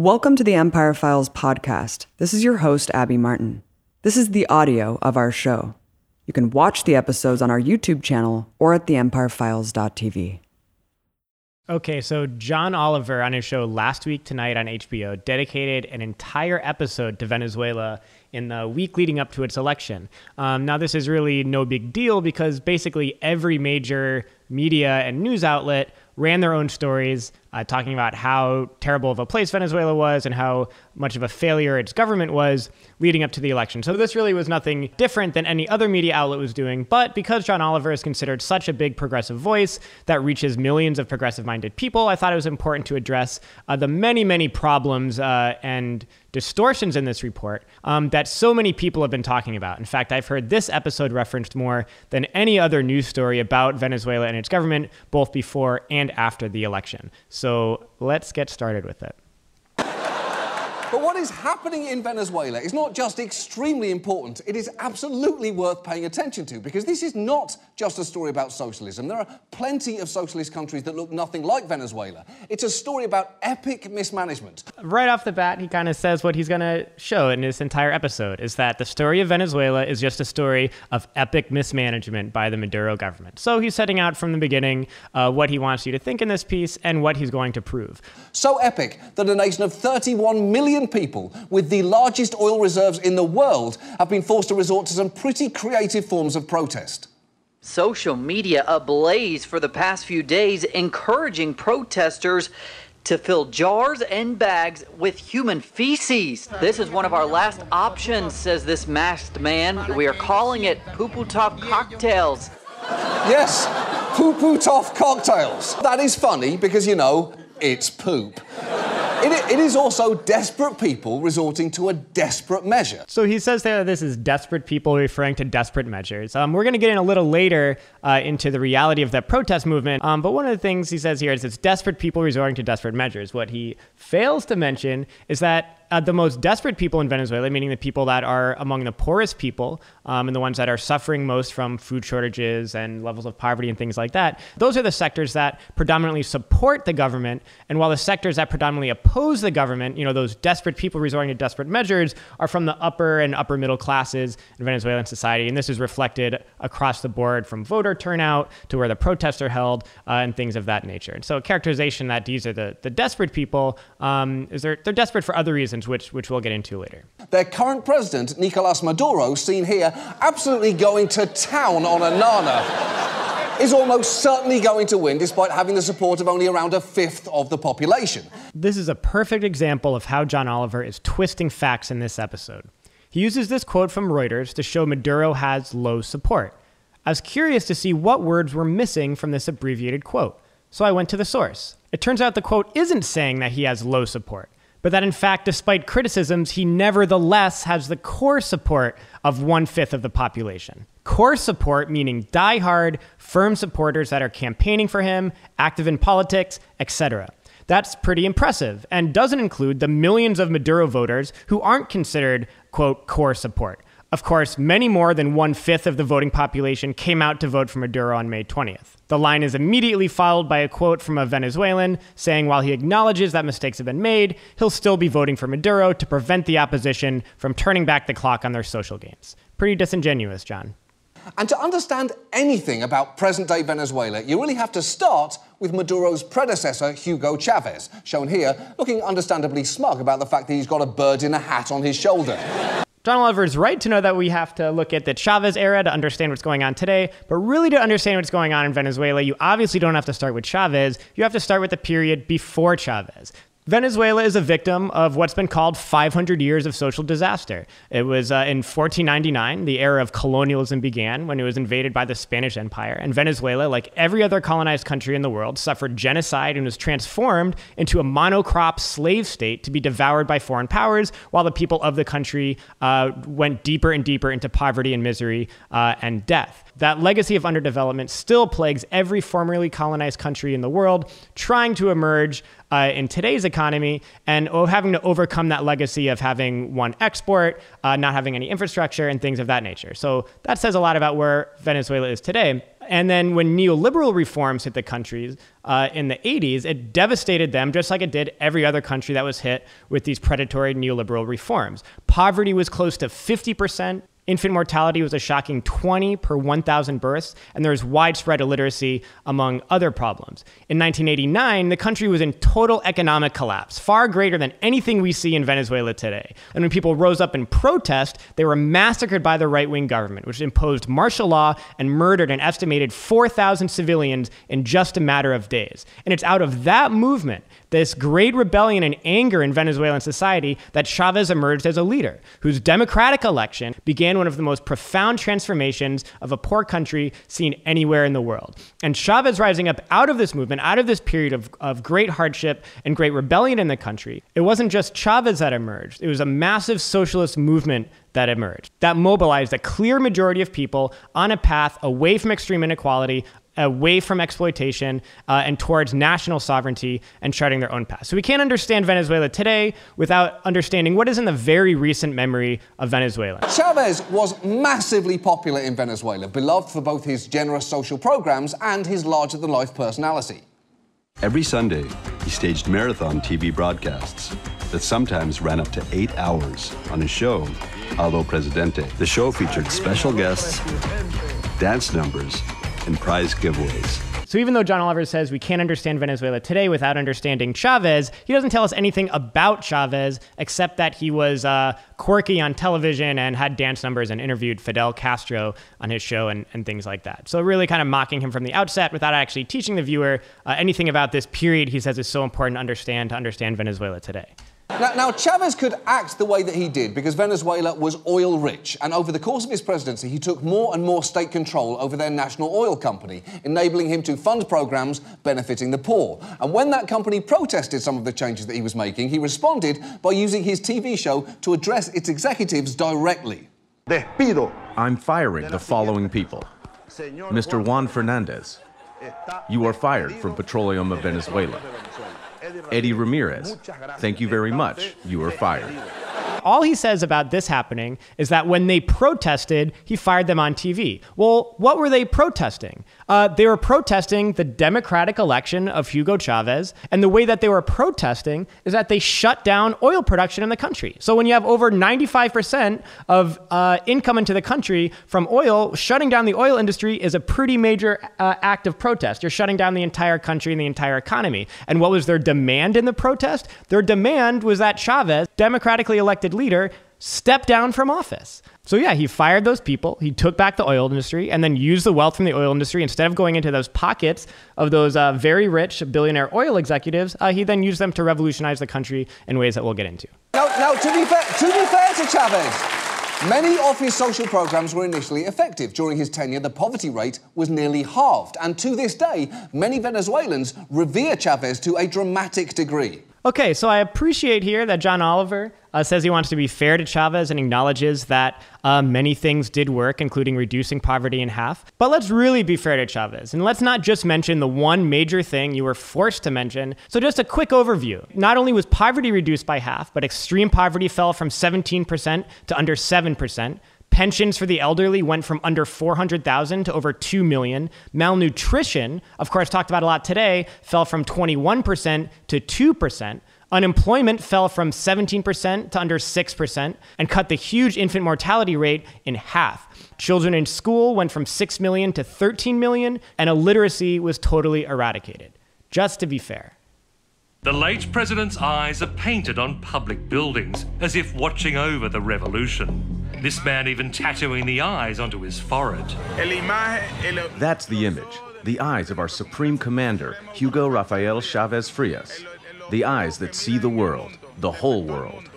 Welcome to the Empire Files podcast. This is your host, Abby Martin. This is the audio of our show. You can watch the episodes on our YouTube channel or at theempirefiles.tv. Okay, so John Oliver on his show last week tonight on HBO dedicated an entire episode to Venezuela in the week leading up to its election. Um, now, this is really no big deal because basically every major media and news outlet ran their own stories uh, talking about how terrible of a place Venezuela was and how much of a failure its government was leading up to the election. So this really was nothing different than any other media outlet was doing. But because John Oliver is considered such a big progressive voice that reaches millions of progressive minded people, I thought it was important to address uh, the many, many problems uh, and distortions in this report um, that so many people have been talking about. In fact, I've heard this episode referenced more than any other news story about Venezuela and its government, both before and after the election. So let's get started with it. But what is happening in Venezuela is not just extremely important, it is absolutely worth paying attention to because this is not just a story about socialism. There are plenty of socialist countries that look nothing like Venezuela. It's a story about epic mismanagement. Right off the bat, he kind of says what he's going to show in this entire episode is that the story of Venezuela is just a story of epic mismanagement by the Maduro government. So he's setting out from the beginning uh, what he wants you to think in this piece and what he's going to prove. So epic that a nation of 31 million people with the largest oil reserves in the world have been forced to resort to some pretty creative forms of protest. Social media ablaze for the past few days, encouraging protesters to fill jars and bags with human feces. This is one of our last options, says this masked man. We are calling it poopoo Puputov cocktails. Yes, poopoo Puputov cocktails. That is funny because, you know, it's poop. It, it is also desperate people resorting to a desperate measure. So he says there that this is desperate people referring to desperate measures. Um, we're going to get in a little later uh, into the reality of that protest movement. Um, but one of the things he says here is it's desperate people resorting to desperate measures. What he fails to mention is that uh, the most desperate people in Venezuela, meaning the people that are among the poorest people um, and the ones that are suffering most from food shortages and levels of poverty and things like that, those are the sectors that predominantly support the government. And while the sectors that predominantly oppose the government, you know, those desperate people resorting to desperate measures, are from the upper and upper middle classes in Venezuelan society. And this is reflected across the board from voter turnout to where the protests are held uh, and things of that nature. And so, a characterization that these are the, the desperate people um, is they're, they're desperate for other reasons which, which we'll get into later. Their current president, Nicolas Maduro, seen here absolutely going to town on a nana, is almost certainly going to win despite having the support of only around a fifth of the population. This is a perfect example of how John Oliver is twisting facts in this episode. He uses this quote from Reuters to show Maduro has low support. I was curious to see what words were missing from this abbreviated quote, so I went to the source. It turns out the quote isn't saying that he has low support but that in fact, despite criticisms, he nevertheless has the core support of one fifth of the population. Core support meaning die-hard, firm supporters that are campaigning for him, active in politics, etc. That's pretty impressive and doesn't include the millions of Maduro voters who aren't considered, quote, core support. Of course, many more than one fifth of the voting population came out to vote for Maduro on May 20th. The line is immediately followed by a quote from a Venezuelan saying while he acknowledges that mistakes have been made, he'll still be voting for Maduro to prevent the opposition from turning back the clock on their social games. Pretty disingenuous, John. And to understand anything about present day Venezuela, you really have to start with Maduro's predecessor, Hugo Chavez, shown here looking understandably smug about the fact that he's got a bird in a hat on his shoulder. John Oliver is right to know that we have to look at the Chavez era to understand what's going on today, but really to understand what's going on in Venezuela, you obviously don't have to start with Chavez. You have to start with the period before Chavez. Venezuela is a victim of what's been called 500 years of social disaster. It was uh, in 1499, the era of colonialism began when it was invaded by the Spanish Empire. And Venezuela, like every other colonized country in the world, suffered genocide and was transformed into a monocrop slave state to be devoured by foreign powers, while the people of the country uh, went deeper and deeper into poverty and misery uh, and death. That legacy of underdevelopment still plagues every formerly colonized country in the world, trying to emerge uh, in today's economy and having to overcome that legacy of having one export, uh, not having any infrastructure, and things of that nature. So that says a lot about where Venezuela is today. And then when neoliberal reforms hit the countries uh, in the 80s, it devastated them just like it did every other country that was hit with these predatory neoliberal reforms. Poverty was close to 50%. Infant mortality was a shocking 20 per 1,000 births, and there was widespread illiteracy among other problems. In 1989, the country was in total economic collapse, far greater than anything we see in Venezuela today. And when people rose up in protest, they were massacred by the right wing government, which imposed martial law and murdered an estimated 4,000 civilians in just a matter of days. And it's out of that movement this great rebellion and anger in Venezuelan society that Chavez emerged as a leader, whose democratic election began one of the most profound transformations of a poor country seen anywhere in the world. And Chavez rising up out of this movement, out of this period of, of great hardship and great rebellion in the country, it wasn't just Chavez that emerged, it was a massive socialist movement that emerged, that mobilized a clear majority of people on a path away from extreme inequality, away from exploitation uh, and towards national sovereignty and charting their own path. So we can't understand Venezuela today without understanding what is in the very recent memory of Venezuela. Chavez was massively popular in Venezuela, beloved for both his generous social programs and his larger than life personality. Every Sunday, he staged marathon TV broadcasts that sometimes ran up to eight hours on his show, Presidente. The show featured special guests, dance numbers, and prize giveaways. So even though John Oliver says we can't understand Venezuela today without understanding Chavez, he doesn't tell us anything about Chavez except that he was uh, quirky on television and had dance numbers and interviewed Fidel Castro on his show and, and things like that. So really kind of mocking him from the outset without actually teaching the viewer uh, anything about this period he says is so important to understand to understand Venezuela today. Now, now, Chavez could act the way that he did because Venezuela was oil rich, and over the course of his presidency, he took more and more state control over their national oil company, enabling him to fund programs benefiting the poor. And when that company protested some of the changes that he was making, he responded by using his TV show to address its executives directly. Despido. I'm firing the following people Mr. Juan Fernandez, you are fired from Petroleum of Venezuela. Eddie Ramirez, thank you very much. You are fired. All he says about this happening is that when they protested, he fired them on TV. Well, what were they protesting? Uh, they were protesting the democratic election of Hugo Chavez, and the way that they were protesting is that they shut down oil production in the country. So when you have over 95% of uh, income into the country from oil, shutting down the oil industry is a pretty major uh, act of protest. You're shutting down the entire country and the entire economy. And what was their demand in the protest? Their demand was that Chavez, democratically elected leader, step down from office. So yeah, he fired those people. He took back the oil industry and then used the wealth from the oil industry instead of going into those pockets of those uh, very rich billionaire oil executives. Uh, he then used them to revolutionize the country in ways that we'll get into. Now, now to be to be fair to Chavez, many of his social programs were initially effective. During his tenure, the poverty rate was nearly halved, and to this day, many Venezuelans revere Chavez to a dramatic degree. Okay, so I appreciate here that John Oliver uh, says he wants to be fair to Chavez and acknowledges that uh, many things did work, including reducing poverty in half. But let's really be fair to Chavez, and let's not just mention the one major thing you were forced to mention. So, just a quick overview. Not only was poverty reduced by half, but extreme poverty fell from 17% to under 7%. Pensions for the elderly went from under 400,000 to over 2 million. Malnutrition, of course, talked about a lot today, fell from 21% to 2%. Unemployment fell from 17% to under 6% and cut the huge infant mortality rate in half. Children in school went from 6 million to 13 million, and illiteracy was totally eradicated. Just to be fair. The late president's eyes are painted on public buildings as if watching over the revolution. This man even tattooing the eyes onto his forehead. That's the image. The eyes of our supreme commander, Hugo Rafael Chavez Frias. The eyes that see the world, the whole world.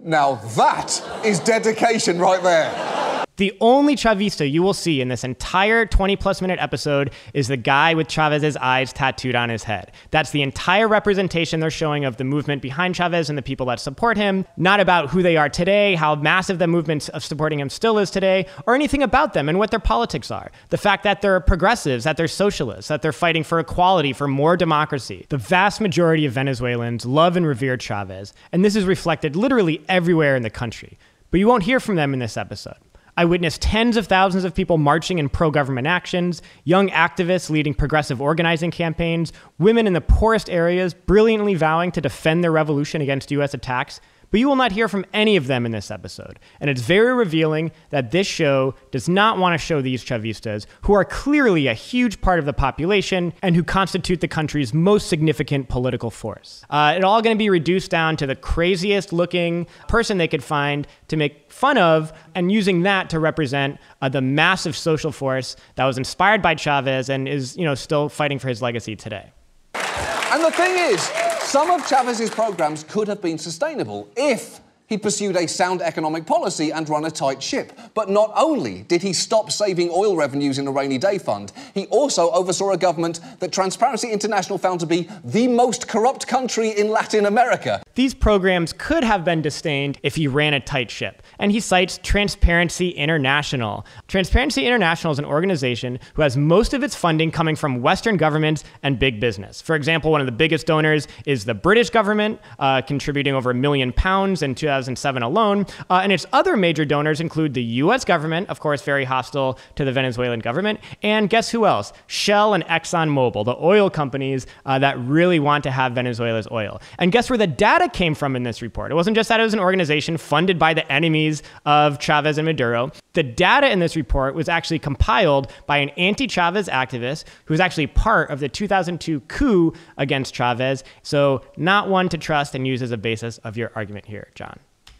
Now that is dedication right there. The only Chavista you will see in this entire 20 plus minute episode is the guy with Chavez's eyes tattooed on his head. That's the entire representation they're showing of the movement behind Chavez and the people that support him, not about who they are today, how massive the movement of supporting him still is today, or anything about them and what their politics are. The fact that they're progressives, that they're socialists, that they're fighting for equality, for more democracy. The vast majority of Venezuelans love and revere Chavez, and this is reflected literally everywhere in the country. But you won't hear from them in this episode. I witnessed tens of thousands of people marching in pro government actions, young activists leading progressive organizing campaigns, women in the poorest areas brilliantly vowing to defend their revolution against US attacks, but you will not hear from any of them in this episode. And it's very revealing that this show does not want to show these Chavistas, who are clearly a huge part of the population and who constitute the country's most significant political force. Uh, it's all going to be reduced down to the craziest looking person they could find to make fun of, and using that to represent uh, the massive social force that was inspired by Chavez and is, you know, still fighting for his legacy today. And the thing is, some of Chavez's programs could have been sustainable if he pursued a sound economic policy and run a tight ship. But not only did he stop saving oil revenues in a rainy day fund, he also oversaw a government that Transparency International found to be the most corrupt country in Latin America. These programs could have been disdained if he ran a tight ship. And he cites Transparency International. Transparency International is an organization who has most of its funding coming from Western governments and big business. For example, one of the biggest donors is the British government, uh, contributing over a million pounds in 2007 alone. Uh, and its other major donors include the US government, of course, very hostile to the Venezuelan government. And guess who else? Shell and ExxonMobil, the oil companies uh, that really want to have Venezuela's oil. And guess where the data came from in this report? It wasn't just that it was an organization funded by the enemies of Chavez and Maduro. The data in this report was actually compiled by an anti Chavez activist who was actually part of the 2002 coup against Chavez. So, not one to trust and use as a basis of your argument here, John.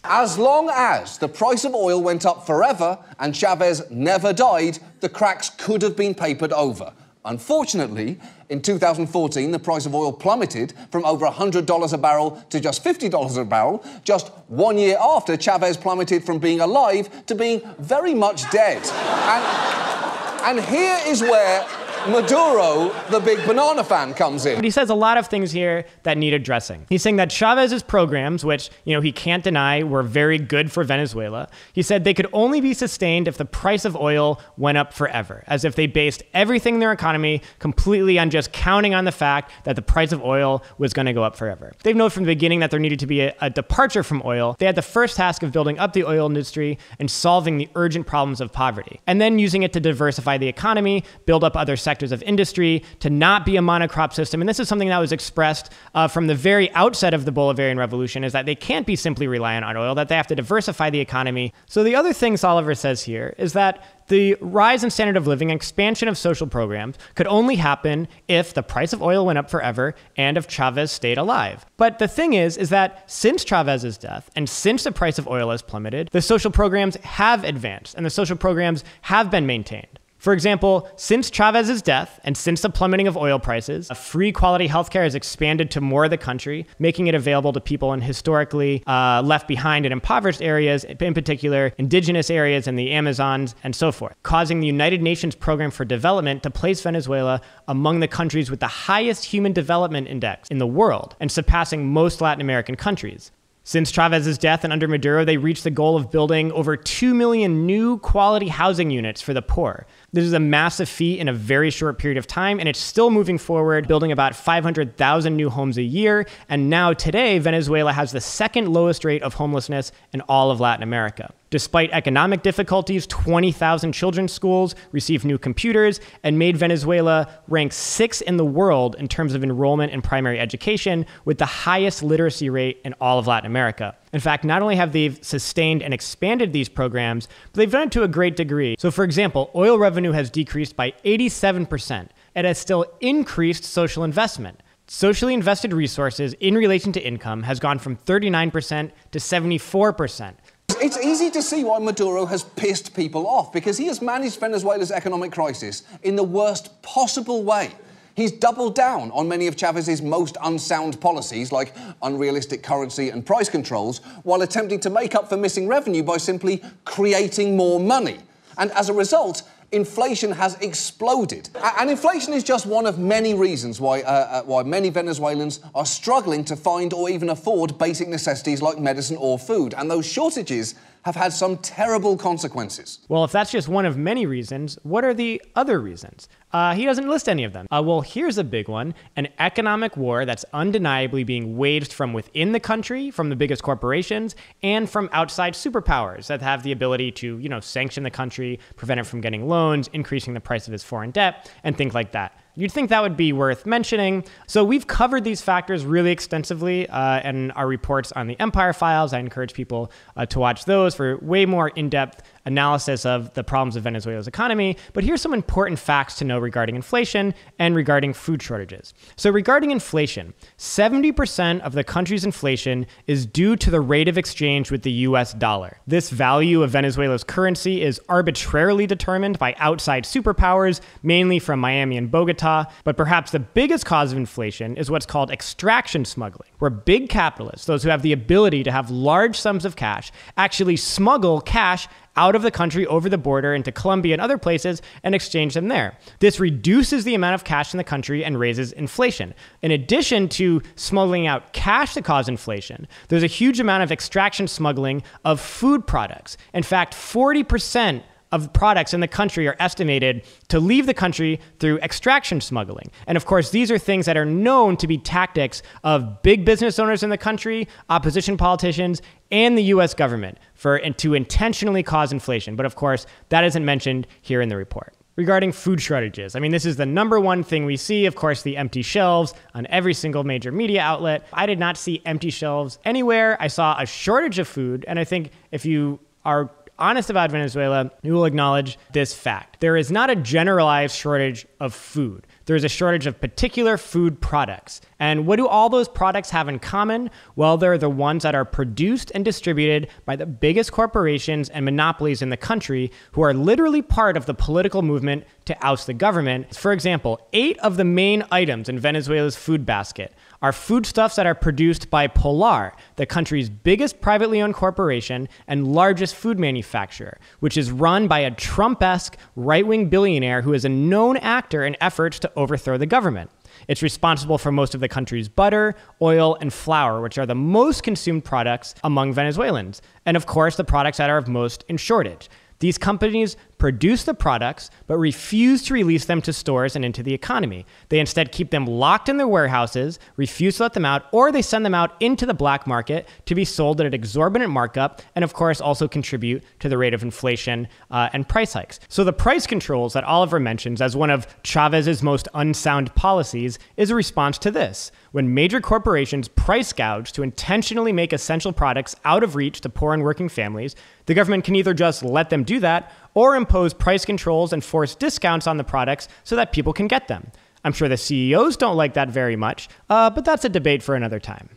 As long as the price of oil went up forever and Chavez never died, the cracks could have been papered over. Unfortunately, in 2014, the price of oil plummeted from over $100 a barrel to just $50 a barrel, just one year after Chavez plummeted from being alive to being very much dead. and, and here is where Maduro, the big banana fan, comes in. But he says a lot of things here that need addressing. He's saying that Chavez's programs, which, you know, he can't deny were very good for Venezuela, he said they could only be sustained if the price of oil went up forever, as if they based everything in their economy completely on just counting on the fact that the price of oil was going to go up forever. They've known from the beginning that there needed to be a, a departure from oil. They had the first task of building up the oil industry and solving the urgent problems of poverty, and then using it to diversify the economy, build up other sectors sectors of industry, to not be a monocrop system. And this is something that was expressed uh, from the very outset of the Bolivarian Revolution is that they can't be simply reliant on oil, that they have to diversify the economy. So the other thing Oliver says here is that the rise in standard of living, and expansion of social programs could only happen if the price of oil went up forever and if Chavez stayed alive. But the thing is, is that since Chavez's death and since the price of oil has plummeted, the social programs have advanced and the social programs have been maintained. For example, since Chavez's death and since the plummeting of oil prices, free quality healthcare has expanded to more of the country, making it available to people in historically uh, left behind and impoverished areas, in particular indigenous areas in the Amazons and so forth, causing the United Nations Program for Development to place Venezuela among the countries with the highest human development index in the world and surpassing most Latin American countries. Since Chavez's death and under Maduro, they reached the goal of building over 2 million new quality housing units for the poor. This is a massive feat in a very short period of time, and it's still moving forward, building about 500,000 new homes a year. And now, today, Venezuela has the second lowest rate of homelessness in all of Latin America. Despite economic difficulties, 20,000 children's schools received new computers and made Venezuela rank sixth in the world in terms of enrollment in primary education, with the highest literacy rate in all of Latin America. In fact, not only have they sustained and expanded these programs, but they've done it to a great degree. So, for example, oil revenue has decreased by 87%. and has still increased social investment. Socially invested resources in relation to income has gone from 39% to 74%. It's easy to see why Maduro has pissed people off because he has managed Venezuela's economic crisis in the worst possible way. He's doubled down on many of Chavez's most unsound policies, like unrealistic currency and price controls, while attempting to make up for missing revenue by simply creating more money. And as a result, inflation has exploded. And inflation is just one of many reasons why, uh, uh, why many Venezuelans are struggling to find or even afford basic necessities like medicine or food. And those shortages have had some terrible consequences. Well, if that's just one of many reasons, what are the other reasons? Uh, he doesn't list any of them. Uh, well, here's a big one an economic war that's undeniably being waged from within the country, from the biggest corporations, and from outside superpowers that have the ability to, you know, sanction the country, prevent it from getting loans, increasing the price of its foreign debt, and things like that. You'd think that would be worth mentioning. So we've covered these factors really extensively uh, in our reports on the Empire Files. I encourage people uh, to watch those for way more in depth analysis of the problems of Venezuela's economy, but here's some important facts to know regarding inflation and regarding food shortages. So, regarding inflation, 70% of the country's inflation is due to the rate of exchange with the US dollar. This value of Venezuela's currency is arbitrarily determined by outside superpowers, mainly from Miami and Bogota, but perhaps the biggest cause of inflation is what's called extraction smuggling, where big capitalists, those who have the ability to have large sums of cash, actually smuggle cash out of the country over the border into Colombia and other places and exchange them there. This reduces the amount of cash in the country and raises inflation. In addition to smuggling out cash to cause inflation, there's a huge amount of extraction smuggling of food products. In fact, 40% of products in the country are estimated to leave the country through extraction smuggling. And of course, these are things that are known to be tactics of big business owners in the country, opposition politicians, and the US government for to intentionally cause inflation. But of course, that isn't mentioned here in the report regarding food shortages. I mean, this is the number one thing we see, of course, the empty shelves on every single major media outlet. I did not see empty shelves anywhere. I saw a shortage of food, and I think if you are honest about Venezuela, you will acknowledge this fact. There is not a generalized shortage of food. There is a shortage of particular food products. And what do all those products have in common? Well, they're the ones that are produced and distributed by the biggest corporations and monopolies in the country who are literally part of the political movement to oust the government. For example, eight of the main items in Venezuela's food basket are foodstuffs that are produced by Polar, the country's biggest privately owned corporation and largest food manufacturer, which is run by a Trump esque right wing billionaire who is a known actor in efforts to overthrow the government. It's responsible for most of the country's butter, oil, and flour, which are the most consumed products among Venezuelans, and of course, the products that are of most in shortage. These companies produce the products but refuse to release them to stores and into the economy. They instead keep them locked in their warehouses, refuse to let them out, or they send them out into the black market to be sold at an exorbitant markup, and of course also contribute to the rate of inflation uh, and price hikes. So the price controls that Oliver mentions as one of Chavez's most unsound policies is a response to this. When major corporations price gouge to intentionally make essential products out of reach to poor and working families, the government can either just let them do that or impose price controls and force discounts on the products so that people can get them. I'm sure the CEOs don't like that very much, uh, but that's a debate for another time.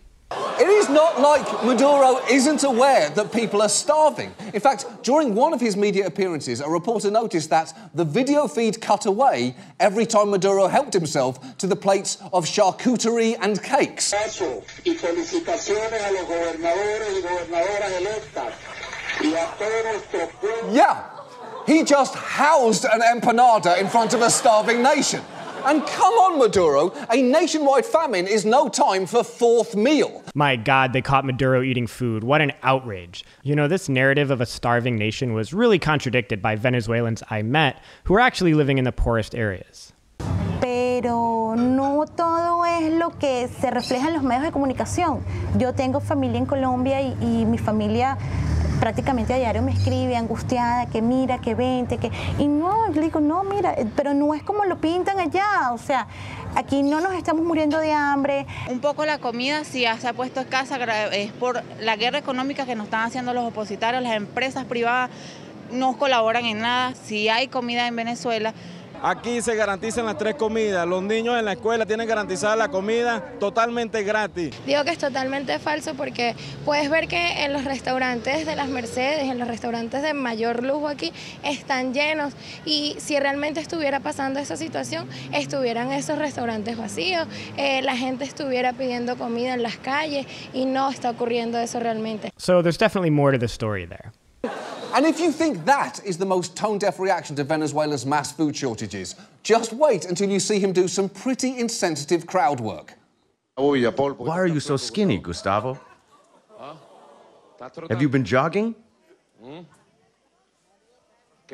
It is not like Maduro isn't aware that people are starving. In fact, during one of his media appearances, a reporter noticed that the video feed cut away every time Maduro helped himself to the plates of charcuterie and cakes. Yeah, he just housed an empanada in front of a starving nation. And come on, Maduro, a nationwide famine is no time for fourth meal. My God, they caught Maduro eating food. What an outrage. You know, this narrative of a starving nation was really contradicted by Venezuelans I met who are actually living in the poorest areas. Pero no todo es lo que se refleja en los medios de comunicación. Yo tengo familia en Colombia y, y mi familia prácticamente a diario me escribe angustiada, que mira, que vente, que... Y no, le digo, no, mira, eh, pero no es como lo pintan allá, o sea, aquí no nos estamos muriendo de hambre. Un poco la comida si ya se ha puesto escasa, es por la guerra económica que nos están haciendo los opositarios, las empresas privadas no colaboran en nada. Si hay comida en Venezuela, Aquí se garantizan las tres comidas. Los niños en la escuela tienen garantizada la comida totalmente gratis. Digo que es totalmente falso porque puedes ver que en los restaurantes de las Mercedes, en los restaurantes de mayor lujo aquí, están llenos. Y si realmente estuviera pasando esa situación, estuvieran esos restaurantes vacíos, eh, la gente estuviera pidiendo comida en las calles y no está ocurriendo eso realmente. So there's definitely more to the story there. And if you think that is the most tone deaf reaction to Venezuela's mass food shortages, just wait until you see him do some pretty insensitive crowd work. Why are you so skinny, Gustavo? Have you been jogging?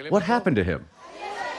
What happened to him?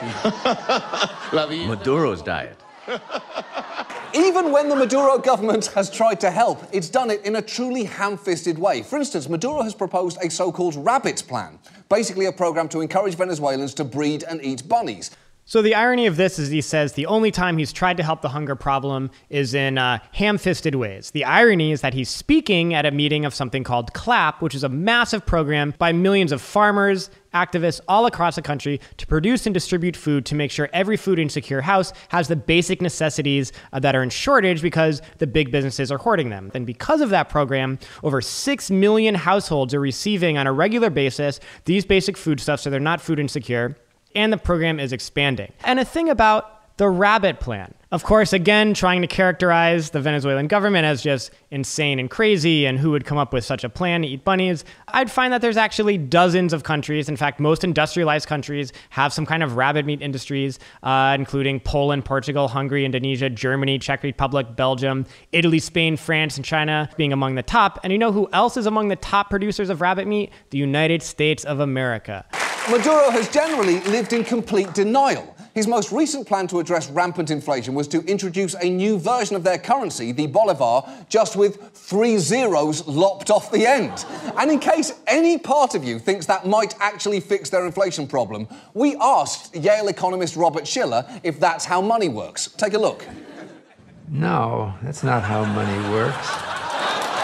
Maduro's diet. Even when the Maduro government has tried to help, it's done it in a truly ham fisted way. For instance, Maduro has proposed a so called rabbit plan, basically a program to encourage Venezuelans to breed and eat bunnies. So the irony of this is he says the only time he's tried to help the hunger problem is in uh, ham-fisted ways. The irony is that he's speaking at a meeting of something called CLAP, which is a massive program by millions of farmers, activists all across the country to produce and distribute food to make sure every food insecure house has the basic necessities uh, that are in shortage because the big businesses are hoarding them. And because of that program, over 6 million households are receiving on a regular basis these basic foodstuffs so they're not food insecure and the program is expanding. And a thing about the rabbit plan. Of course, again, trying to characterize the Venezuelan government as just insane and crazy and who would come up with such a plan to eat bunnies. I'd find that there's actually dozens of countries. In fact, most industrialized countries have some kind of rabbit meat industries, uh, including Poland, Portugal, Hungary, Indonesia, Germany, Czech Republic, Belgium, Italy, Spain, France, and China being among the top. And you know who else is among the top producers of rabbit meat? The United States of America. Maduro has generally lived in complete denial. His most recent plan to address rampant inflation was to introduce a new version of their currency, the Bolivar, just with three zeros lopped off the end. And in case any part of you thinks that might actually fix their inflation problem, we asked Yale economist Robert Shiller if that's how money works. Take a look. No, that's not how money works.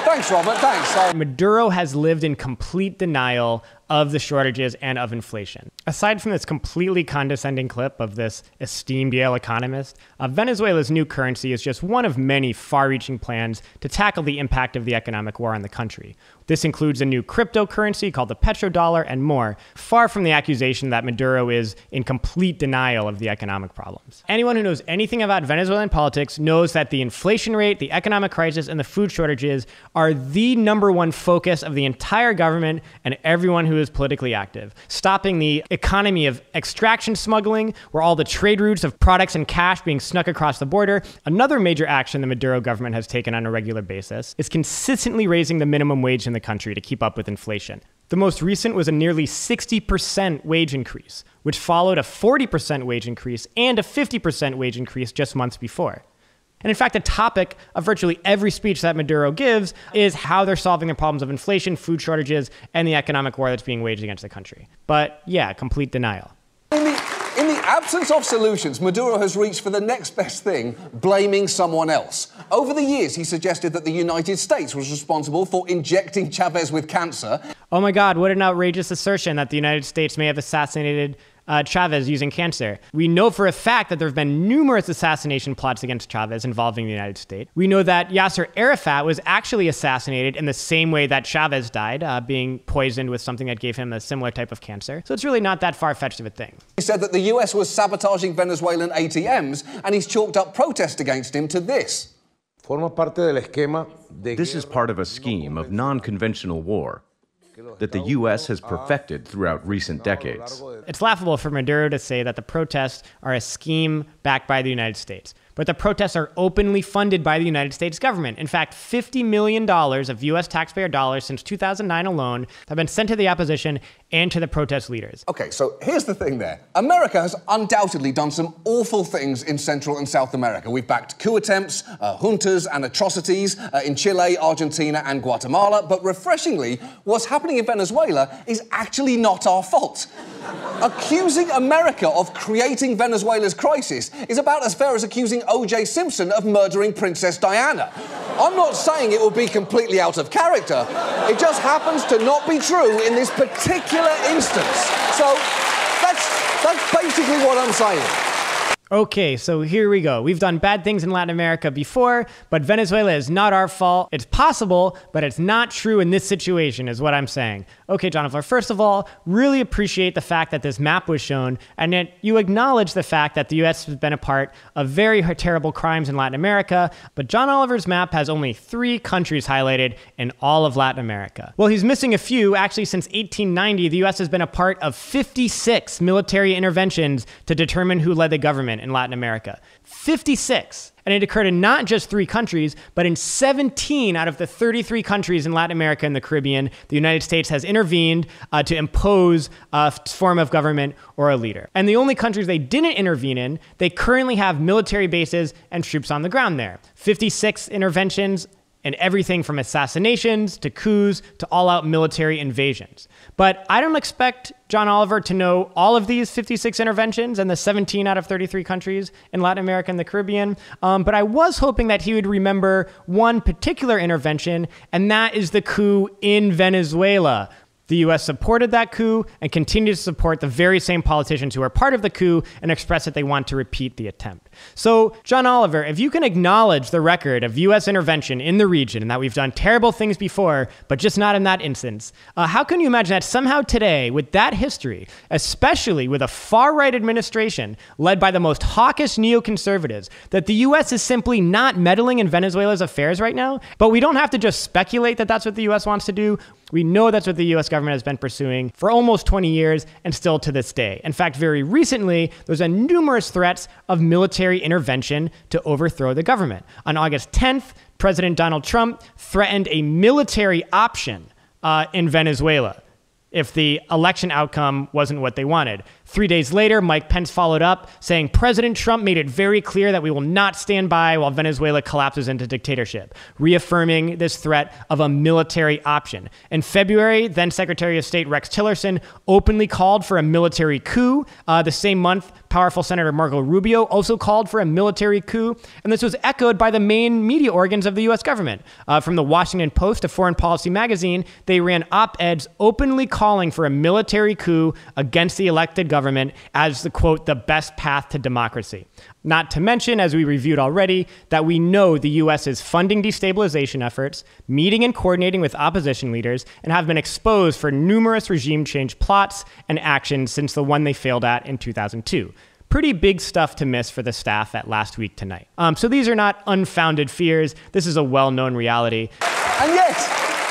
Thanks, Robert. Thanks. Maduro has lived in complete denial of the shortages and of inflation. Aside from this completely condescending clip of this esteemed Yale economist, uh, Venezuela's new currency is just one of many far reaching plans to tackle the impact of the economic war on the country. This includes a new cryptocurrency called the petrodollar and more, far from the accusation that Maduro is in complete denial of the economic problems. Anyone who knows anything about Venezuelan politics knows that the inflation rate, the economic crisis, and the food shortages are the number one focus of the entire government and everyone who is politically active. Stopping the economy of extraction smuggling, where all the trade routes of products and cash being snuck across the border, another major action the Maduro government has taken on a regular basis is consistently raising the minimum wage in the country to keep up with inflation. The most recent was a nearly 60% wage increase, which followed a 40% wage increase and a 50% wage increase just months before. And in fact, the topic of virtually every speech that Maduro gives is how they're solving the problems of inflation, food shortages, and the economic war that's being waged against the country. But yeah, complete denial. In the, in the absence of solutions, Maduro has reached for the next best thing blaming someone else. Over the years, he suggested that the United States was responsible for injecting Chavez with cancer. Oh my God, what an outrageous assertion that the United States may have assassinated uh, Chavez using cancer. We know for a fact that there have been numerous assassination plots against Chavez involving the United States. We know that Yasser Arafat was actually assassinated in the same way that Chavez died, uh, being poisoned with something that gave him a similar type of cancer. So it's really not that far fetched of a thing. He said that the US was sabotaging Venezuelan ATMs, and he's chalked up protest against him to this. This is part of a scheme of non conventional war that the U.S. has perfected throughout recent decades. It's laughable for Maduro to say that the protests are a scheme backed by the United States. But the protests are openly funded by the United States government. In fact, $50 million of U.S. taxpayer dollars since 2009 alone have been sent to the opposition and to the protest leaders. Okay, so here's the thing there. America has undoubtedly done some awful things in Central and South America. We've backed coup attempts, uh, juntas, and atrocities uh, in Chile, Argentina, and Guatemala. But refreshingly, what's happening in Venezuela is actually not our fault. accusing America of creating Venezuela's crisis is about as fair as accusing O.J. Simpson of murdering Princess Diana. I'm not saying it will be completely out of character. It just happens to not be true in this particular instance. So that's, that's basically what I'm saying. Okay, so here we go. We've done bad things in Latin America before, but Venezuela is not our fault. It's possible, but it's not true in this situation, is what I'm saying. Okay, Jonathan, first of all, really appreciate the fact that this map was shown and that you acknowledge the fact that the U.S. has been a part of very terrible crimes in Latin America, but John Oliver's map has only three countries highlighted in all of Latin America. Well, he's missing a few. Actually, since 1890, the U.S. has been a part of 56 military interventions to determine who led the government in Latin America. 56. And it occurred in not just three countries, but in 17 out of the 33 countries in Latin America and the Caribbean, the United States has intervened uh, to impose a form of government or a leader. And the only countries they didn't intervene in, they currently have military bases and troops on the ground there. 56 interventions and everything from assassinations to coups to all out military invasions. But I don't expect John Oliver to know all of these 56 interventions and the 17 out of 33 countries in Latin America and the Caribbean. Um, but I was hoping that he would remember one particular intervention, and that is the coup in Venezuela, the U.S. supported that coup and continues to support the very same politicians who are part of the coup and express that they want to repeat the attempt. So, John Oliver, if you can acknowledge the record of U.S. intervention in the region and that we've done terrible things before, but just not in that instance, uh, how can you imagine that somehow today, with that history, especially with a far right administration led by the most hawkish neoconservatives, that the U.S. is simply not meddling in Venezuela's affairs right now? But we don't have to just speculate that that's what the U.S. wants to do. We know that's what the US government has been pursuing for almost 20 years and still to this day. In fact, very recently, there's been numerous threats of military intervention to overthrow the government. On August 10th, President Donald Trump threatened a military option uh, in Venezuela if the election outcome wasn't what they wanted. Three days later, Mike Pence followed up saying President Trump made it very clear that we will not stand by while Venezuela collapses into dictatorship, reaffirming this threat of a military option. In February, then Secretary of State Rex Tillerson openly called for a military coup. Uh, the same month, powerful Senator Marco Rubio also called for a military coup, and this was echoed by the main media organs of the U.S. government. Uh, from the Washington Post to Foreign Policy magazine, they ran op eds openly calling for a military coup against the elected government government as the quote, the best path to democracy. Not to mention, as we reviewed already, that we know the U.S. is funding destabilization efforts, meeting and coordinating with opposition leaders, and have been exposed for numerous regime change plots and actions since the one they failed at in 2002 pretty big stuff to miss for the staff at last week tonight. Um, so these are not unfounded fears. This is a well known reality. And yet,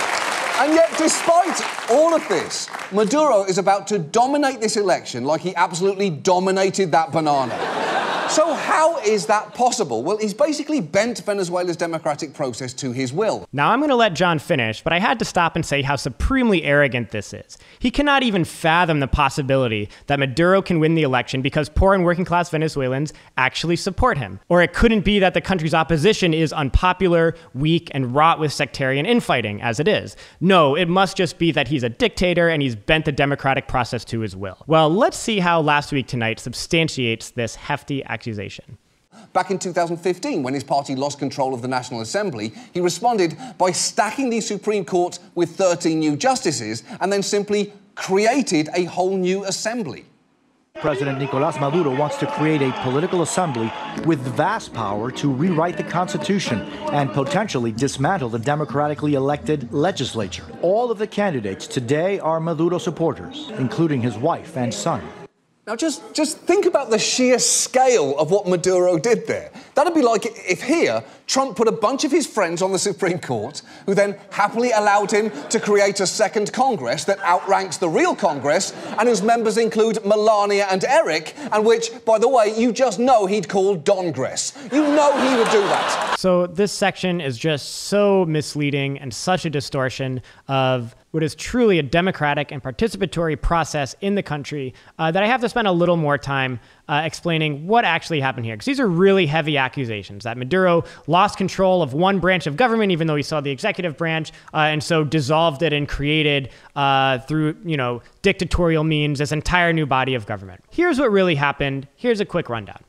and yet, despite all of this, Maduro is about to dominate this election like he absolutely dominated that banana. So, how is that possible? Well, he's basically bent Venezuela's democratic process to his will. Now, I'm going to let John finish, but I had to stop and say how supremely arrogant this is. He cannot even fathom the possibility that Maduro can win the election because poor and working class Venezuelans actually support him. Or it couldn't be that the country's opposition is unpopular, weak, and wrought with sectarian infighting, as it is. No, it must just be that he's a dictator and he's bent the democratic process to his will. Well, let's see how last week tonight substantiates this hefty accusation accusation. Back in 2015, when his party lost control of the National Assembly, he responded by stacking the Supreme Court with 13 new justices and then simply created a whole new assembly. President Nicolas Maduro wants to create a political assembly with vast power to rewrite the Constitution and potentially dismantle the democratically elected legislature. All of the candidates today are Maduro supporters, including his wife and son. Now, just, just think about the sheer scale of what Maduro did there. That'd be like if here Trump put a bunch of his friends on the Supreme Court, who then happily allowed him to create a second Congress that outranks the real Congress, and whose members include Melania and Eric, and which, by the way, you just know he'd call Dongress. You know he would do that. So, this section is just so misleading and such a distortion of what is truly a democratic and participatory process in the country uh, that I have to spend a little more time uh, explaining what actually happened here. Because these are really heavy accusations that Maduro lost control of one branch of government, even though he saw the executive branch, uh, and so dissolved it and created uh, through, you know, dictatorial means this entire new body of government. Here's what really happened. Here's a quick rundown.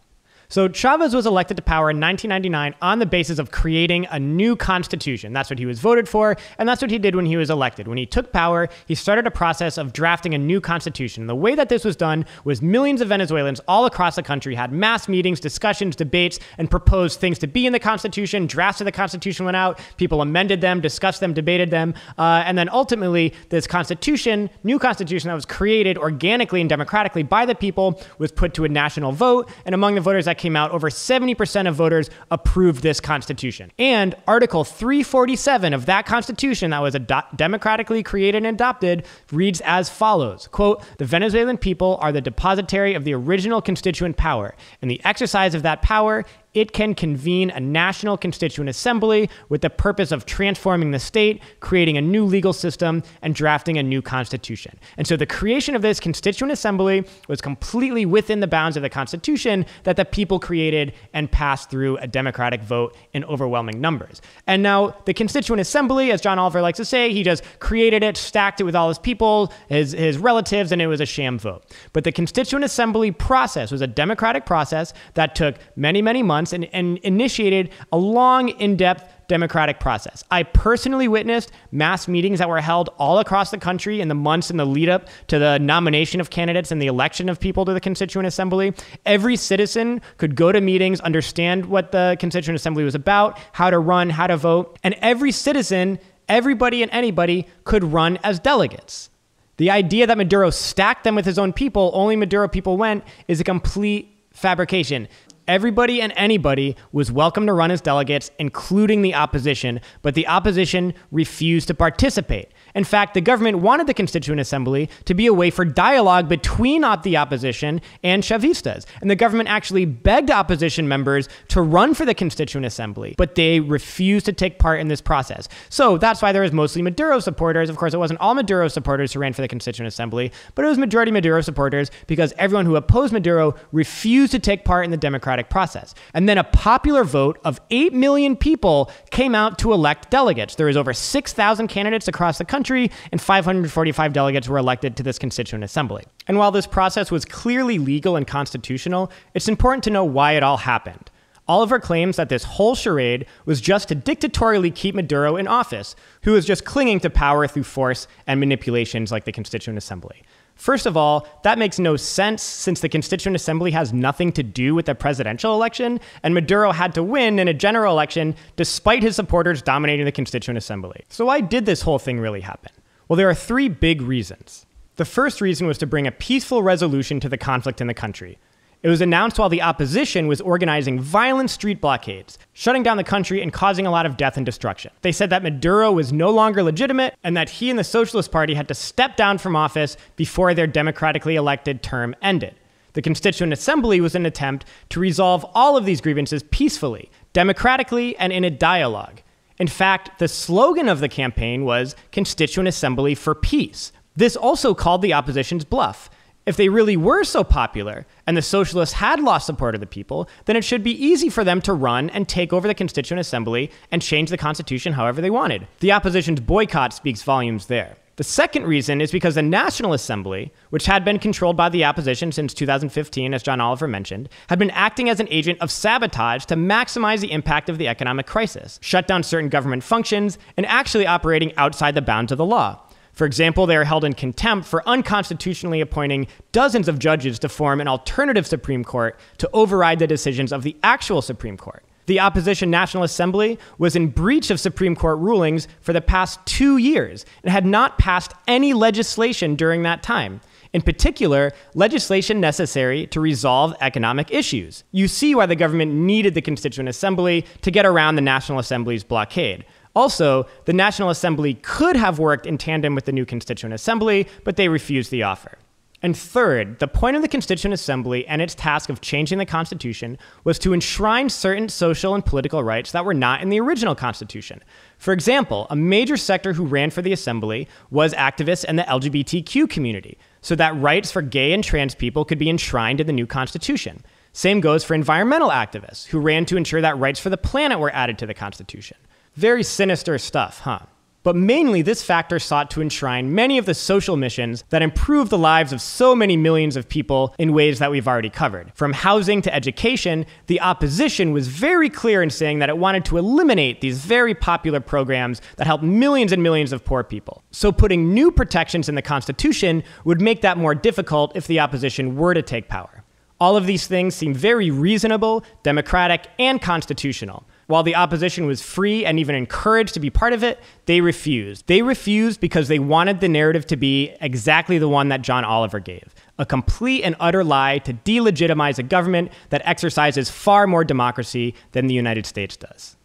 So Chavez was elected to power in 1999 on the basis of creating a new constitution. That's what he was voted for, and that's what he did when he was elected. When he took power, he started a process of drafting a new constitution. The way that this was done was millions of Venezuelans all across the country had mass meetings, discussions, debates, and proposed things to be in the constitution. Drafts of the constitution went out, people amended them, discussed them, debated them, uh, and then ultimately this constitution, new constitution that was created organically and democratically by the people, was put to a national vote, and among the voters that came out, over 70% of voters approved this Constitution. And Article 347 of that Constitution that was ad- democratically created and adopted reads as follows quote, The Venezuelan people are the depositary of the original constituent power. and the exercise of that power, it can convene a national constituent assembly with the purpose of transforming the state, creating a new legal system, and drafting a new constitution. And so the creation of this constituent assembly was completely within the bounds of the constitution that the people created and passed through a democratic vote in overwhelming numbers. And now the constituent assembly, as John Oliver likes to say, he just created it, stacked it with all his people, his, his relatives, and it was a sham vote. But the constituent assembly process was a democratic process that took many, many months months and, and initiated a long, in depth democratic process. I personally witnessed mass meetings that were held all across the country in the months in the lead up to the nomination of candidates and the election of people to the Constituent Assembly. Every citizen could go to meetings, understand what the Constituent Assembly was about, how to run, how to vote, and every citizen, everybody and anybody could run as delegates. The idea that Maduro stacked them with his own people, only Maduro people went, is a complete fabrication. Everybody and anybody was welcome to run as delegates, including the opposition, but the opposition refused to participate. In fact, the government wanted the Constituent Assembly to be a way for dialogue between the opposition and Chavistas. And the government actually begged opposition members to run for the Constituent Assembly, but they refused to take part in this process. So that's why there was mostly Maduro supporters. Of course, it wasn't all Maduro supporters who ran for the Constituent Assembly, but it was majority Maduro supporters because everyone who opposed Maduro refused to take part in the democratic process. And then a popular vote of 8 million people came out to elect delegates. There was over 6,000 candidates across the country country, and 545 delegates were elected to this constituent assembly. And while this process was clearly legal and constitutional, it's important to know why it all happened. Oliver claims that this whole charade was just to dictatorially keep Maduro in office, who was just clinging to power through force and manipulations like the Constituent Assembly. First of all, that makes no sense since the Constituent Assembly has nothing to do with the presidential election, and Maduro had to win in a general election despite his supporters dominating the Constituent Assembly. So, why did this whole thing really happen? Well, there are three big reasons. The first reason was to bring a peaceful resolution to the conflict in the country, it was announced while the opposition was organizing violent street blockades, shutting down the country and causing a lot of death and destruction. They said that Maduro was no longer legitimate and that he and the Socialist Party had to step down from office before their democratically elected term ended. The Constituent Assembly was an attempt to resolve all of these grievances peacefully, democratically, and in a dialogue. In fact, the slogan of the campaign was Constituent Assembly for Peace. This also called the opposition's bluff. If they really were so popular and the socialists had lost support of the people, then it should be easy for them to run and take over the Constituent Assembly and change the Constitution however they wanted. The opposition's boycott speaks volumes there. The second reason is because the National Assembly, which had been controlled by the opposition since 2015, as John Oliver mentioned, had been acting as an agent of sabotage to maximize the impact of the economic crisis, shut down certain government functions, and actually operating outside the bounds of the law. For example, they are held in contempt for unconstitutionally appointing dozens of judges to form an alternative Supreme Court to override the decisions of the actual Supreme Court. The opposition National Assembly was in breach of Supreme Court rulings for the past two years and had not passed any legislation during that time. In particular, legislation necessary to resolve economic issues. You see why the government needed the Constituent Assembly to get around the National Assembly's blockade. Also, the National Assembly could have worked in tandem with the new Constituent Assembly, but they refused the offer. And third, the point of the Constituent Assembly and its task of changing the Constitution was to enshrine certain social and political rights that were not in the original Constitution. For example, a major sector who ran for the Assembly was activists and the LGBTQ community, so that rights for gay and trans people could be enshrined in the new Constitution. Same goes for environmental activists, who ran to ensure that rights for the planet were added to the Constitution. Very sinister stuff, huh? But mainly, this factor sought to enshrine many of the social missions that improve the lives of so many millions of people in ways that we've already covered. From housing to education, the opposition was very clear in saying that it wanted to eliminate these very popular programs that help millions and millions of poor people. So, putting new protections in the Constitution would make that more difficult if the opposition were to take power. All of these things seem very reasonable, democratic, and constitutional. While the opposition was free and even encouraged to be part of it, they refused. They refused because they wanted the narrative to be exactly the one that John Oliver gave a complete and utter lie to delegitimize a government that exercises far more democracy than the United States does.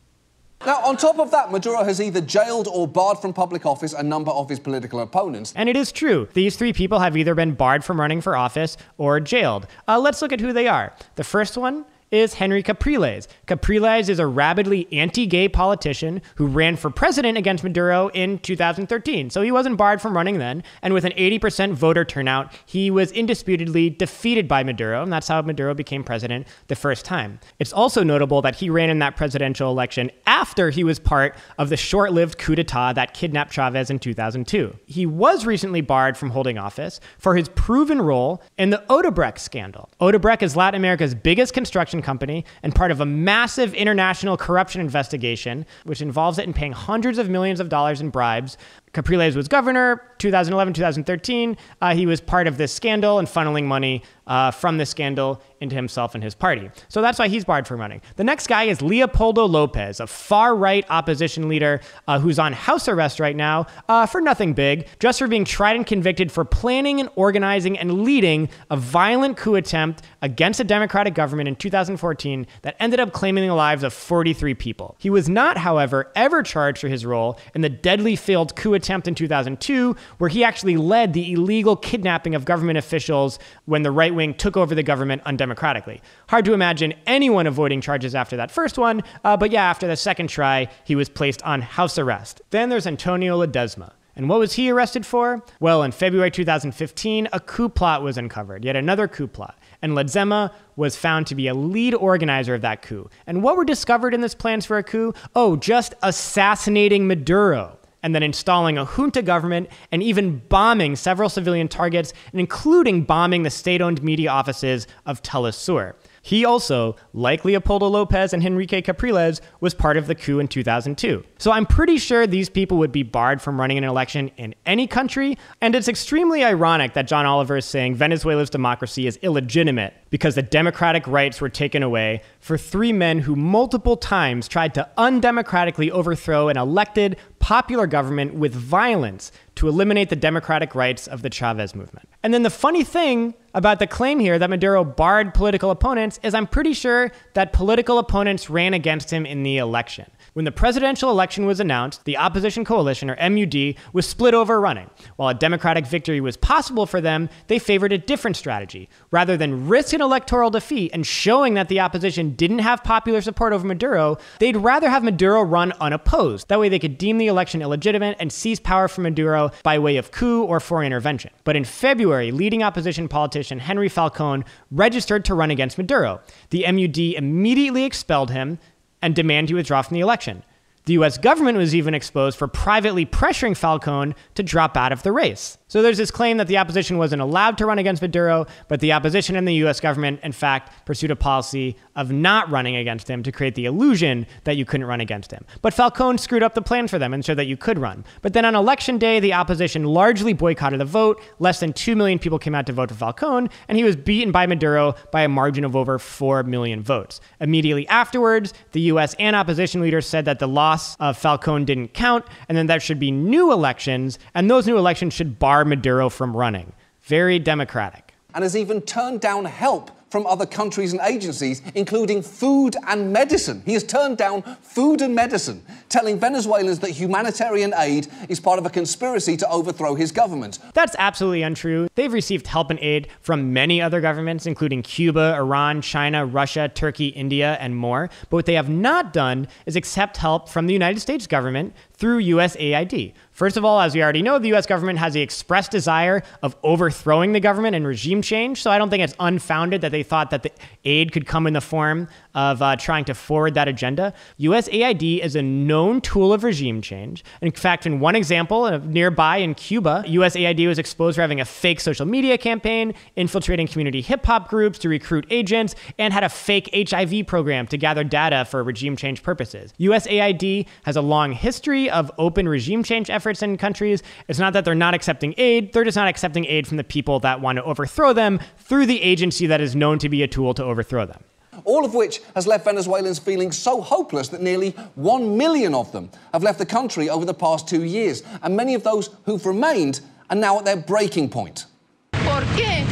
Now, on top of that, Maduro has either jailed or barred from public office a number of his political opponents. And it is true. These three people have either been barred from running for office or jailed. Uh, let's look at who they are. The first one is Henry Capriles. Capriles is a rabidly anti gay politician who ran for president against Maduro in 2013. So he wasn't barred from running then. And with an 80% voter turnout, he was indisputably defeated by Maduro. And that's how Maduro became president the first time. It's also notable that he ran in that presidential election after he was part of the short lived coup d'etat that kidnapped Chavez in 2002. He was recently barred from holding office for his proven role in the Odebrecht scandal. Odebrecht is Latin America's biggest construction construction company and part of a massive international corruption investigation, which involves it in paying hundreds of millions of dollars in bribes Capriles was governor 2011 2013. Uh, he was part of this scandal and funneling money uh, from this scandal into himself and his party. So that's why he's barred from running. The next guy is Leopoldo Lopez, a far right opposition leader uh, who's on house arrest right now uh, for nothing big, just for being tried and convicted for planning and organizing and leading a violent coup attempt against a democratic government in 2014 that ended up claiming the lives of 43 people. He was not, however, ever charged for his role in the deadly failed coup attempt in 2002, where he actually led the illegal kidnapping of government officials when the right wing took over the government undemocratically. Hard to imagine anyone avoiding charges after that first one, uh, but yeah, after the second try, he was placed on house arrest. Then there's Antonio Ledezma. And what was he arrested for? Well, in February 2015, a coup plot was uncovered, yet another coup plot. And Ledezma was found to be a lead organizer of that coup. And what were discovered in this plans for a coup? Oh, just assassinating Maduro and then installing a junta government and even bombing several civilian targets, and including bombing the state owned media offices of Telesur. He also, like Leopoldo Lopez and Henrique Capriles, was part of the coup in 2002. So I'm pretty sure these people would be barred from running an election in any country, and it's extremely ironic that John Oliver is saying Venezuela's democracy is illegitimate because the democratic rights were taken away for three men who multiple times tried to undemocratically overthrow an elected, popular government with violence to eliminate the democratic rights of the Chavez movement. And then the funny thing about the claim here that Maduro barred political opponents is I'm pretty sure that political opponents ran against him in the election. When the presidential election was announced, the opposition coalition, or MUD, was split over running. While a Democratic victory was possible for them, they favored a different strategy. Rather than risk an electoral defeat and showing that the opposition didn't have popular support over Maduro, they'd rather have Maduro run unopposed. That way they could deem the election illegitimate and seize power from Maduro by way of coup or foreign intervention. But in February, leading opposition politician Henri Falcón registered to run against Maduro. The MUD immediately expelled him, and demanded he withdraw from the election. The US government was even exposed for privately pressuring Falcón to drop out of the race. So there's this claim that the opposition wasn't allowed to run against Maduro, but the opposition and the US government, in fact, pursued a policy of not running against him to create the illusion that you couldn't run against him. But Falcón screwed up the plan for them and showed that you could run. But then on election day, the opposition largely boycotted the vote. Less than 2 million people came out to vote for Falcón, and he was beaten by Maduro by a margin of over 4 million votes. Immediately afterwards, the US and opposition leaders said that the loss of Falcón didn't count, and then there should be new elections, and those new elections should bar Maduro from running. Very democratic. And has even turned down help from other countries and agencies, including food and medicine. He has turned down food and medicine, telling Venezuelans that humanitarian aid is part of a conspiracy to overthrow his government. That's absolutely untrue. They've received help and aid from many other governments, including Cuba, Iran, China, Russia, Turkey, India, and more. But what they have not done is accept help from the United States government through USAID. First of all, as we already know, the US government has the express desire of overthrowing the government and regime change. So I don't think it's unfounded that they thought that the aid could come in the form of uh, trying to forward that agenda. USAID is a known tool of regime change. In fact, in one example, uh, nearby in Cuba, USAID was exposed for having a fake social media campaign, infiltrating community hip hop groups to recruit agents, and had a fake HIV program to gather data for regime change purposes. USAID has a long history of open regime change efforts efforts in countries. It's not that they're not accepting aid, they're just not accepting aid from the people that want to overthrow them through the agency that is known to be a tool to overthrow them. All of which has left Venezuelans feeling so hopeless that nearly one million of them have left the country over the past two years. And many of those who've remained are now at their breaking point. ¿Por qué?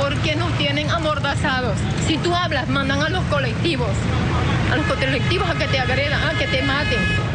Porque nos tienen amordazados. Si tú hablas, mandan a los colectivos, a los colectivos a que te agredan, a que te maten.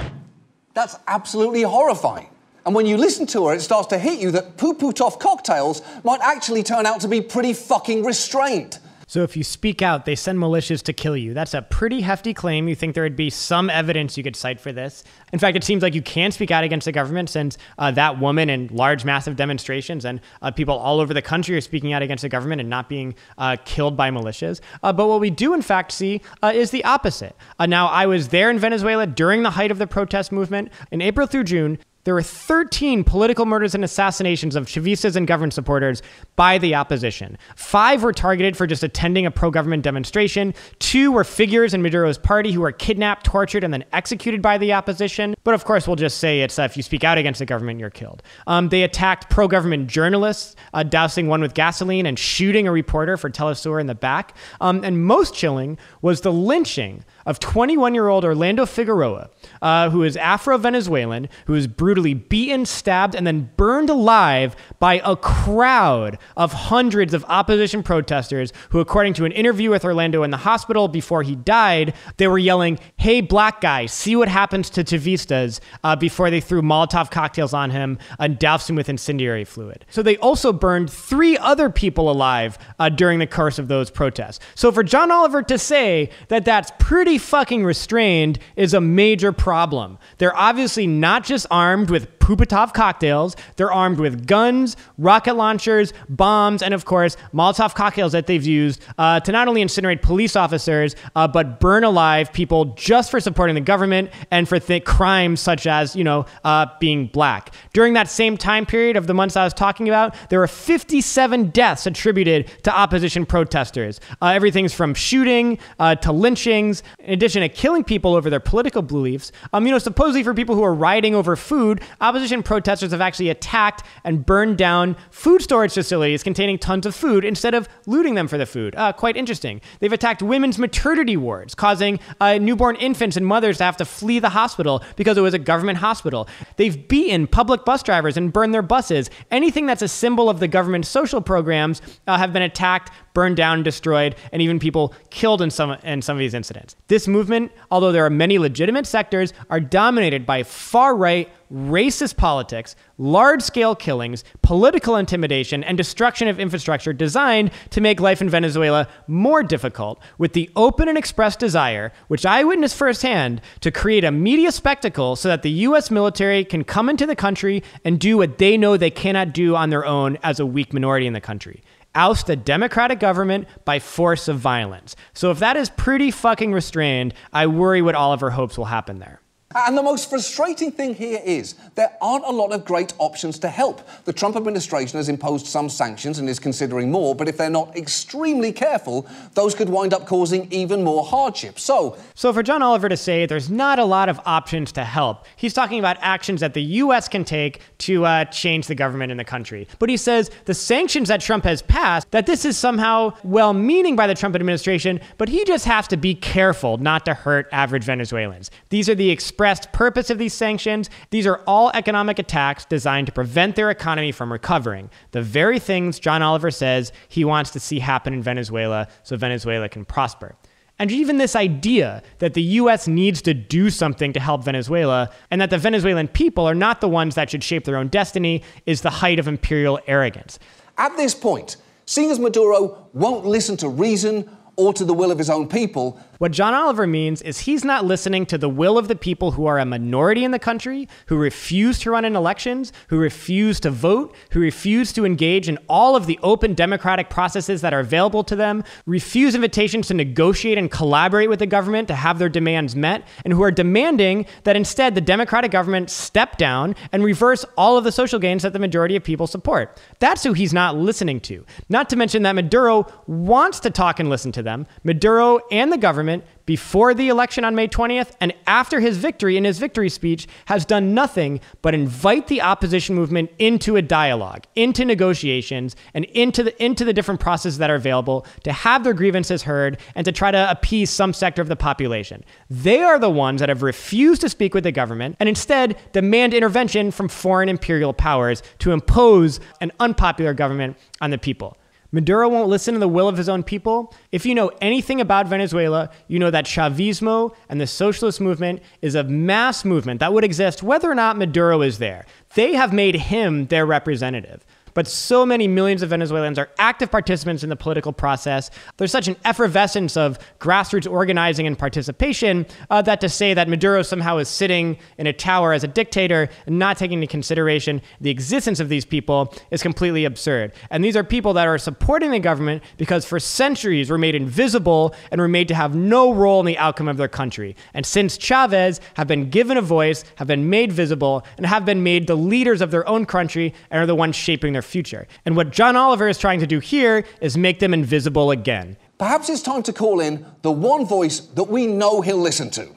That's absolutely horrifying. And when you listen to her, it starts to hit you that puputov cocktails might actually turn out to be pretty fucking restrained. So if you speak out, they send militias to kill you. That's a pretty hefty claim. You think there would be some evidence you could cite for this. In fact, it seems like you can speak out against the government since uh, that woman and large, massive demonstrations and uh, people all over the country are speaking out against the government and not being uh, killed by militias. Uh, but what we do, in fact, see uh, is the opposite. Uh, now, I was there in Venezuela during the height of the protest movement. In April through June, there were 13 political murders and assassinations of Chavistas and government supporters by the opposition. Five were targeted for just attending a pro government demonstration. Two were figures in Maduro's party who were kidnapped, tortured, and then executed by the opposition. But of course, we'll just say it's uh, if you speak out against the government, you're killed. Um, they attacked pro government journalists, uh, dousing one with gasoline and shooting a reporter for Telesur in the back. Um, and most chilling was the lynching of 21 year old Orlando Figueroa, uh, who is Afro Venezuelan, who was brutally beaten, stabbed, and then burned alive by a crowd of hundreds of opposition protesters who, according to an interview with Orlando in the hospital before he died, they were yelling, Hey, black guy, see what happens to Chavistas uh, before they threw Molotov cocktails on him and doused him with incendiary fluid. So they also burned three other people alive uh, during the course of those protests. So for John Oliver to say that that's pretty fucking restrained is a major problem. They're obviously not just armed with Puputov cocktails, they're armed with guns, rocket launchers, bombs, and of course, Molotov cocktails that they've used uh, to not only incinerate police officers, uh, but burn alive people just for supporting the government and for th- crimes such as, you know, uh, being black. During that same time period of the months I was talking about, there were 57 deaths attributed to opposition protesters. Uh, everything's from shooting uh, to lynchings in addition to killing people over their political beliefs, um, you know, supposedly for people who are rioting over food, opposition protesters have actually attacked and burned down food storage facilities containing tons of food instead of looting them for the food. Uh, quite interesting. They've attacked women's maternity wards, causing uh, newborn infants and mothers to have to flee the hospital because it was a government hospital. They've beaten public bus drivers and burned their buses. Anything that's a symbol of the government's social programs uh, have been attacked, burned down, destroyed, and even people killed in some in some of these incidents. This movement, although there are many legitimate sectors, are dominated by far right racist politics, large scale killings, political intimidation, and destruction of infrastructure designed to make life in Venezuela more difficult, with the open and expressed desire, which I witnessed firsthand, to create a media spectacle so that the U.S. military can come into the country and do what they know they cannot do on their own as a weak minority in the country oust a democratic government by force of violence. So if that is pretty fucking restrained, I worry what Oliver hopes will happen there. And the most frustrating thing here is there aren't a lot of great options to help. The Trump administration has imposed some sanctions and is considering more, but if they're not extremely careful, those could wind up causing even more hardship. So, so for John Oliver to say there's not a lot of options to help, he's talking about actions that the U.S. can take to uh, change the government in the country. But he says the sanctions that Trump has passed, that this is somehow well-meaning by the Trump administration, but he just has to be careful not to hurt average Venezuelans. These are the expressed purpose of these sanctions. These are all economic attacks designed to prevent their economy from recovering. The very things John Oliver says he wants to see happen in Venezuela so Venezuela can prosper. And even this idea that the US needs to do something to help Venezuela and that the Venezuelan people are not the ones that should shape their own destiny is the height of imperial arrogance. At this point, seeing as Maduro won't listen to reason or to the will of his own people, What John Oliver means is he's not listening to the will of the people who are a minority in the country, who refuse to run in elections, who refuse to vote, who refuse to engage in all of the open democratic processes that are available to them, refuse invitations to negotiate and collaborate with the government to have their demands met, and who are demanding that instead the democratic government step down and reverse all of the social gains that the majority of people support. That's who he's not listening to. Not to mention that Maduro wants to talk and listen to them. Maduro and the government before the election on May 20th and after his victory in his victory speech has done nothing but invite the opposition movement into a dialogue, into negotiations, and into the into the different processes that are available to have their grievances heard and to try to appease some sector of the population. They are the ones that have refused to speak with the government and instead demand intervention from foreign imperial powers to impose an unpopular government on the people. Maduro won't listen to the will of his own people. If you know anything about Venezuela, you know that Chavismo and the socialist movement is a mass movement that would exist whether or not Maduro is there. They have made him their representative but so many millions of Venezuelans are active participants in the political process. There's such an effervescence of grassroots organizing and participation uh, that to say that Maduro somehow is sitting in a tower as a dictator and not taking into consideration the existence of these people is completely absurd. And these are people that are supporting the government because for centuries were made invisible and were made to have no role in the outcome of their country. And since Chavez have been given a voice, have been made visible, and have been made the leaders of their own country and are the ones shaping their their future. And what John Oliver is trying to do here is make them invisible again. Perhaps it's time to call in the one voice that we know he'll listen to.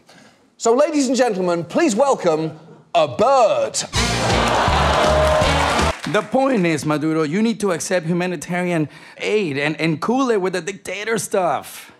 So, ladies and gentlemen, please welcome a bird. The point is, Maduro, you need to accept humanitarian aid and, and cool it with the dictator stuff.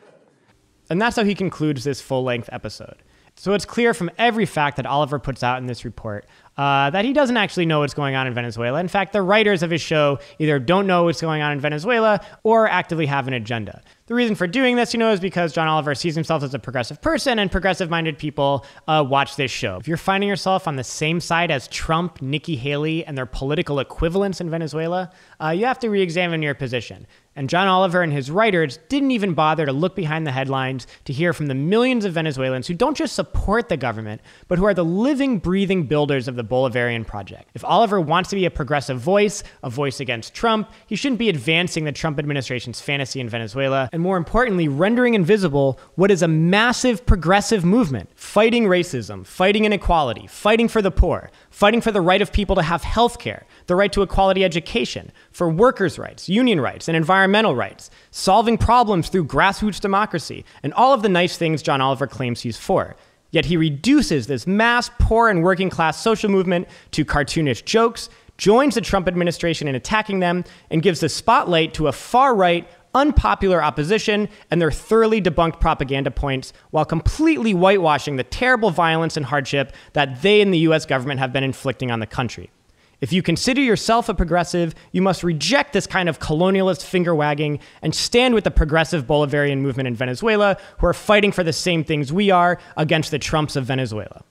And that's how he concludes this full length episode. So it's clear from every fact that Oliver puts out in this report uh, that he doesn't actually know what's going on in Venezuela. In fact, the writers of his show either don't know what's going on in Venezuela or actively have an agenda. The reason for doing this, you know, is because John Oliver sees himself as a progressive person, and progressive minded people uh, watch this show. If you're finding yourself on the same side as Trump, Nikki Haley, and their political equivalents in Venezuela, uh, you have to re examine your position. And John Oliver and his writers didn't even bother to look behind the headlines to hear from the millions of Venezuelans who don't just support the government, but who are the living, breathing builders of the Bolivarian project. If Oliver wants to be a progressive voice, a voice against Trump, he shouldn't be advancing the Trump administration's fantasy in Venezuela, and more importantly, rendering invisible what is a massive progressive movement fighting racism, fighting inequality, fighting for the poor, fighting for the right of people to have health care, the right to a quality education, for workers' rights, union rights, and environmental rights, solving problems through grassroots democracy, and all of the nice things John Oliver claims he's for. Yet he reduces this mass poor and working class social movement to cartoonish jokes, joins the Trump administration in attacking them, and gives the spotlight to a far right, unpopular opposition and their thoroughly debunked propaganda points while completely whitewashing the terrible violence and hardship that they and the US government have been inflicting on the country. If you consider yourself a progressive, you must reject this kind of colonialist finger wagging and stand with the progressive Bolivarian movement in Venezuela, who are fighting for the same things we are against the Trumps of Venezuela.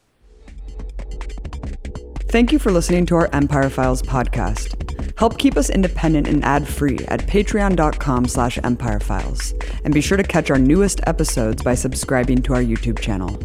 Thank you for listening to our Empire Files podcast. Help keep us independent and ad-free at patreon.com slash empirefiles. And be sure to catch our newest episodes by subscribing to our YouTube channel.